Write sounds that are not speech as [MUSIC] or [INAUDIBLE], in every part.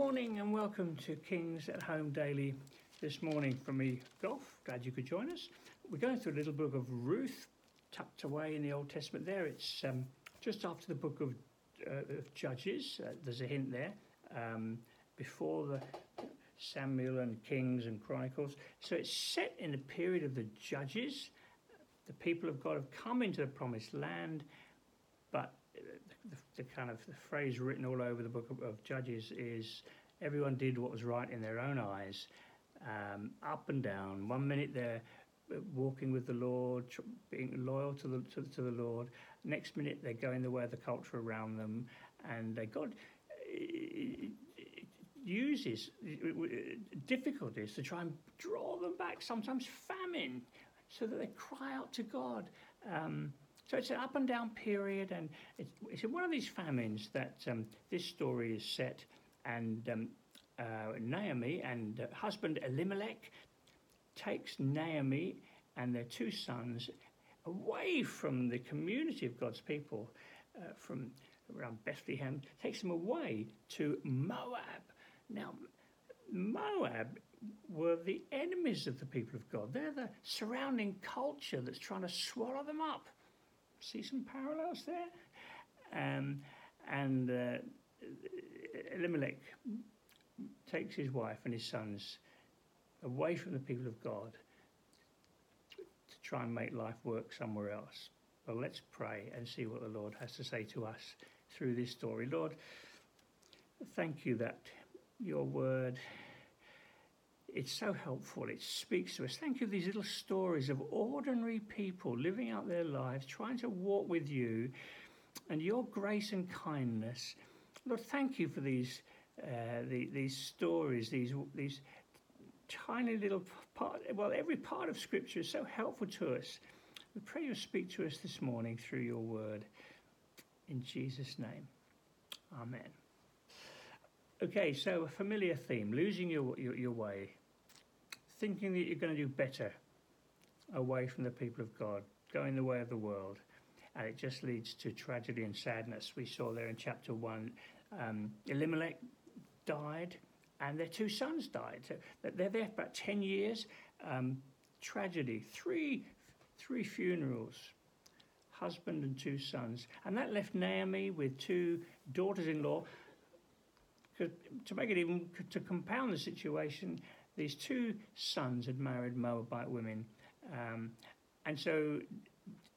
morning and welcome to Kings at Home Daily this morning from me, Golf. Glad you could join us. We're going through a little book of Ruth, tucked away in the Old Testament there. It's um, just after the book of, uh, of Judges. Uh, there's a hint there. Um, before the Samuel and Kings and Chronicles. So it's set in the period of the Judges. The people of God have come into the promised land, but the, kind of phrase written all over the book of, of, Judges is everyone did what was right in their own eyes, um, up and down. One minute they're walking with the Lord, being loyal to the to, to, the Lord. Next minute they're going the way of the culture around them, and uh, God uses difficulties to try and draw them back. Sometimes famine, so that they cry out to God. Um, so it's an up and down period, and it's, it's one of these famines that um, this story is set. And um, uh, Naomi and uh, husband Elimelech takes Naomi and their two sons away from the community of God's people, uh, from around Bethlehem, takes them away to Moab. Now, Moab were the enemies of the people of God. They're the surrounding culture that's trying to swallow them up. See some parallels there? Um, and uh, Elimelech takes his wife and his sons away from the people of God to try and make life work somewhere else. Well, let's pray and see what the Lord has to say to us through this story. Lord, thank you that your word it's so helpful. It speaks to us. Thank you for these little stories of ordinary people living out their lives, trying to walk with you, and your grace and kindness. Lord, thank you for these uh, the, these stories, these these tiny little part. Well, every part of Scripture is so helpful to us. We pray you speak to us this morning through your word. In Jesus' name, Amen. Okay, so a familiar theme: losing your, your, your way thinking that you're going to do better away from the people of God, going the way of the world. And it just leads to tragedy and sadness. We saw there in chapter 1 um, Elimelech died and their two sons died. So they're there for about 10 years. Um, tragedy, three, three funerals, husband and two sons. And that left Naomi with two daughters in law. To make it even, to compound the situation, these two sons had married Moabite women. Um, and so,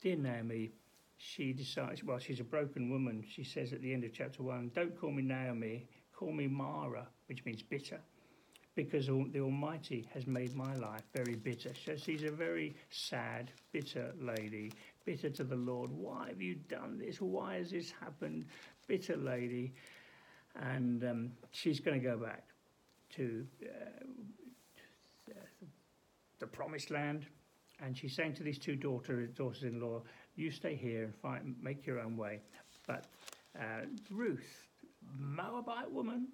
dear Naomi, she decides, well, she's a broken woman. She says at the end of chapter one, Don't call me Naomi, call me Mara, which means bitter, because the Almighty has made my life very bitter. So she's a very sad, bitter lady, bitter to the Lord. Why have you done this? Why has this happened? Bitter lady. And um, she's going to go back to uh, promised land. And she's saying to these two daughter, daughters-in-law, you stay here and fight, make your own way. But uh, Ruth, Moabite woman,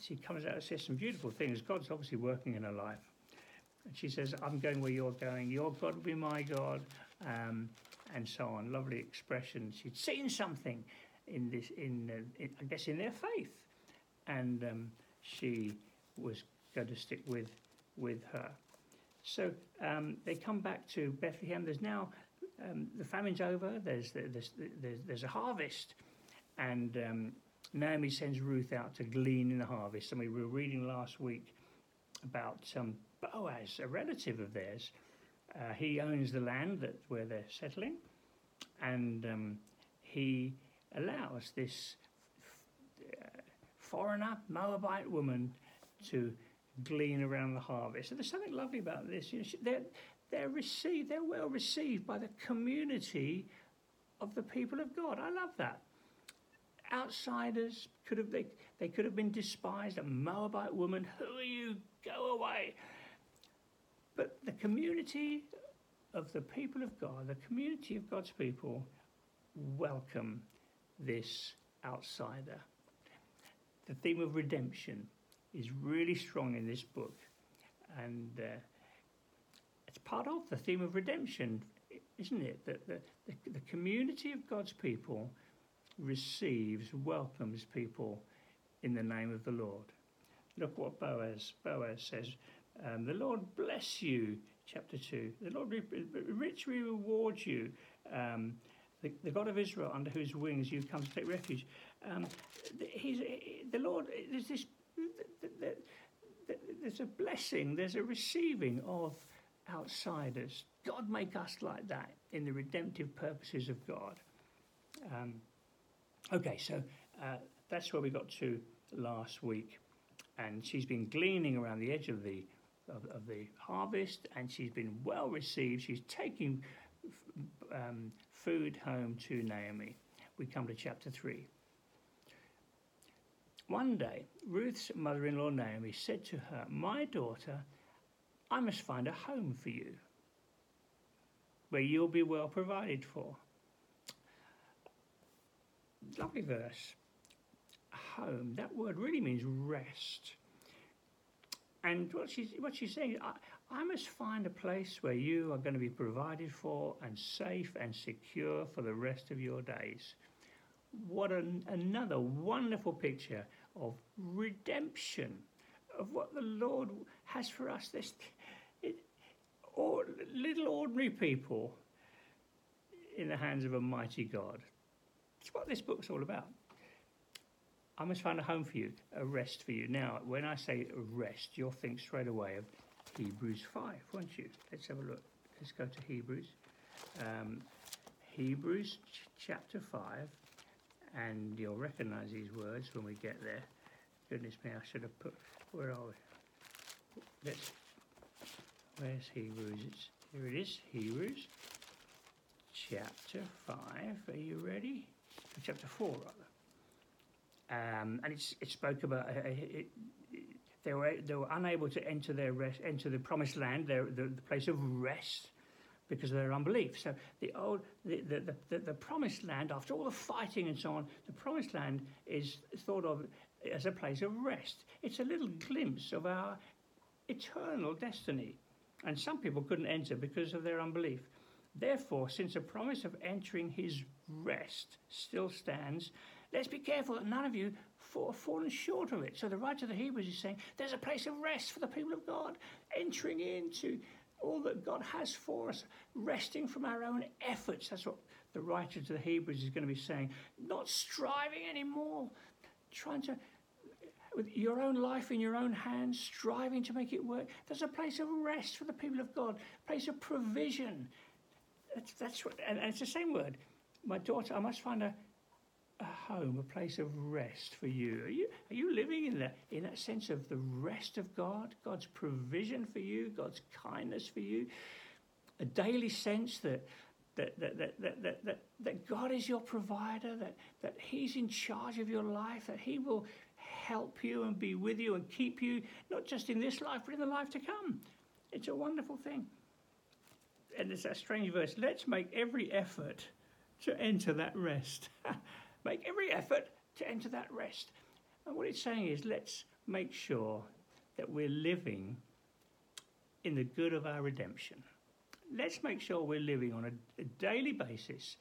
she comes out and says some beautiful things. God's obviously working in her life. And she says, I'm going where you're going. Your God will be my God. Um, and so on. Lovely expression. She'd seen something in this, in, uh, in I guess, in their faith. And um, she was going to stick with, with her. So um, they come back to Bethlehem. There's now um, the famine's over. There's there's, there's, there's a harvest, and um, Naomi sends Ruth out to glean in the harvest. And we were reading last week about Boaz, a relative of theirs. Uh, he owns the land that where they're settling, and um, he allows this uh, foreigner Moabite woman to glean around the harvest. And there's something lovely about this. You know, they're, they're received, they're well received by the community of the people of God. I love that. Outsiders could have they, they could have been despised. A Moabite woman, who are you? Go away. But the community of the people of God, the community of God's people, welcome this outsider. The theme of redemption is really strong in this book. And uh, it's part of the theme of redemption, isn't it? That the, the, the community of God's people receives, welcomes people in the name of the Lord. look what Boaz Boaz says. Um, the Lord bless you, chapter two. The Lord richly reward you. Um, the, the, God of Israel, under whose wings you come to take refuge. Um, he's, the Lord, there's this, there's a blessing, there's a receiving of outsiders. God make us like that in the redemptive purposes of God. Um, okay, so uh, that's where we got to last week, and she's been gleaning around the edge of the of, of the harvest, and she's been well received. She's taking um, food home to Naomi. We come to chapter three. One day, Ruth's mother in law Naomi said to her, My daughter, I must find a home for you where you'll be well provided for. Lovely verse. Home, that word really means rest. And what she's, what she's saying, I, I must find a place where you are going to be provided for and safe and secure for the rest of your days. What an, another wonderful picture of redemption, of what the Lord has for us. This, or little ordinary people in the hands of a mighty God. It's what this book's all about. I must find a home for you, a rest for you. Now, when I say rest, you'll think straight away of Hebrews 5, won't you? Let's have a look. Let's go to Hebrews. Um, Hebrews ch- chapter 5, and you'll recognize these words when we get there. Goodness me, I should have put. Where are we? Let's Where's Hebrews? It's, here it is, Hebrews chapter 5. Are you ready? Chapter 4, rather. Um, and it's, it spoke about uh, it, it, they were they were unable to enter their rest, enter the promised land, their, the, the place of rest, because of their unbelief. So the old the, the, the, the, promised land, after all the fighting and so on, the promised land is thought of as a place of rest. It's a little glimpse of our eternal destiny and some people couldn't enter because of their unbelief. Therefore, since a promise of entering his rest still stands, let's be careful that none of you fall, fallen short of it. So the writer of the Hebrews is saying there's a place of rest for the people of God, entering into all that God has for us, resting from our own efforts. That's what the writer to the Hebrews is going to be saying. Not striving anymore, trying to with your own life in your own hands, striving to make it work. There's a place of rest for the people of God, a place of provision. That's, that's what, and, and it's the same word. My daughter, I must find a, a home, a place of rest for you. Are you, are you living in that, in that sense of the rest of God, God's provision for you, God's kindness for you? A daily sense that that, that, that, that, that, that, that God is your provider, that, that He's in charge of your life, that He will help you and be with you and keep you, not just in this life, but in the life to come. It's a wonderful thing. And it's a strange verse. Let's make every effort to enter that rest. [LAUGHS] make every effort to enter that rest. And what it's saying is let's make sure that we're living in the good of our redemption. Let's make sure we're living on a, a daily basis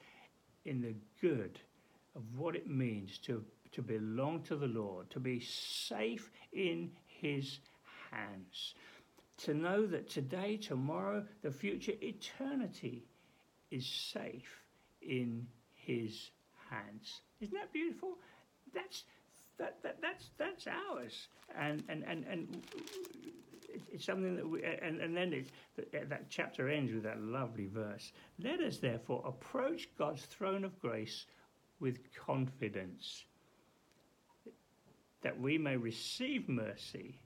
in the good of what it means to to belong to the Lord, to be safe in His hands, to know that today, tomorrow, the future, eternity is safe in His hands. Isn't that beautiful? That's that, that that's that's ours, and and and and it's something that we and, and then it, that, chapter ends with that lovely verse. Let us therefore approach God's throne of grace with confidence that we may receive mercy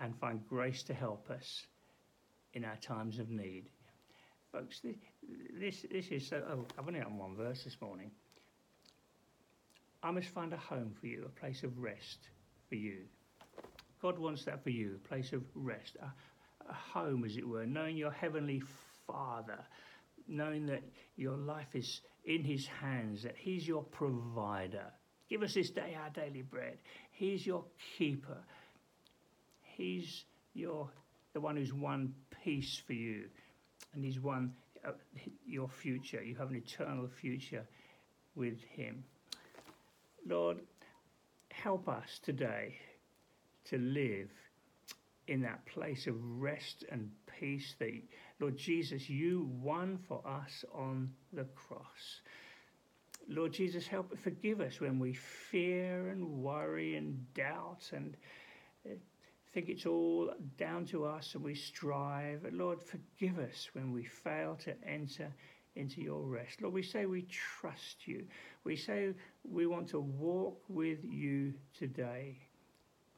and find grace to help us in our times of need. Folks, this, this is so. Oh, I've only got one verse this morning. I must find a home for you, a place of rest for you. God wants that for you, a place of rest, a, a home, as it were, knowing your heavenly Father, knowing that your life is in His hands, that He's your provider Give us this day our daily bread. He's your keeper. He's your the one who's won peace for you, and He's won uh, your future. You have an eternal future with Him. Lord, help us today to live in that place of rest and peace that, Lord Jesus, you won for us on the cross. Lord Jesus, help forgive us when we fear and worry and doubt and uh, think it's all down to us and we strive. Lord, forgive us when we fail to enter into your rest. Lord, we say we trust you. We say we want to walk with you today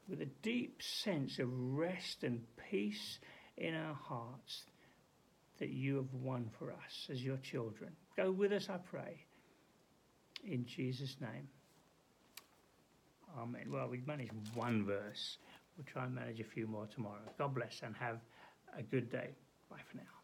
with a deep sense of rest and peace in our hearts that you have won for us as your children. Go with us, I pray. In Jesus' name. Amen. Well, we've managed one verse. We'll try and manage a few more tomorrow. God bless and have a good day. Bye for now.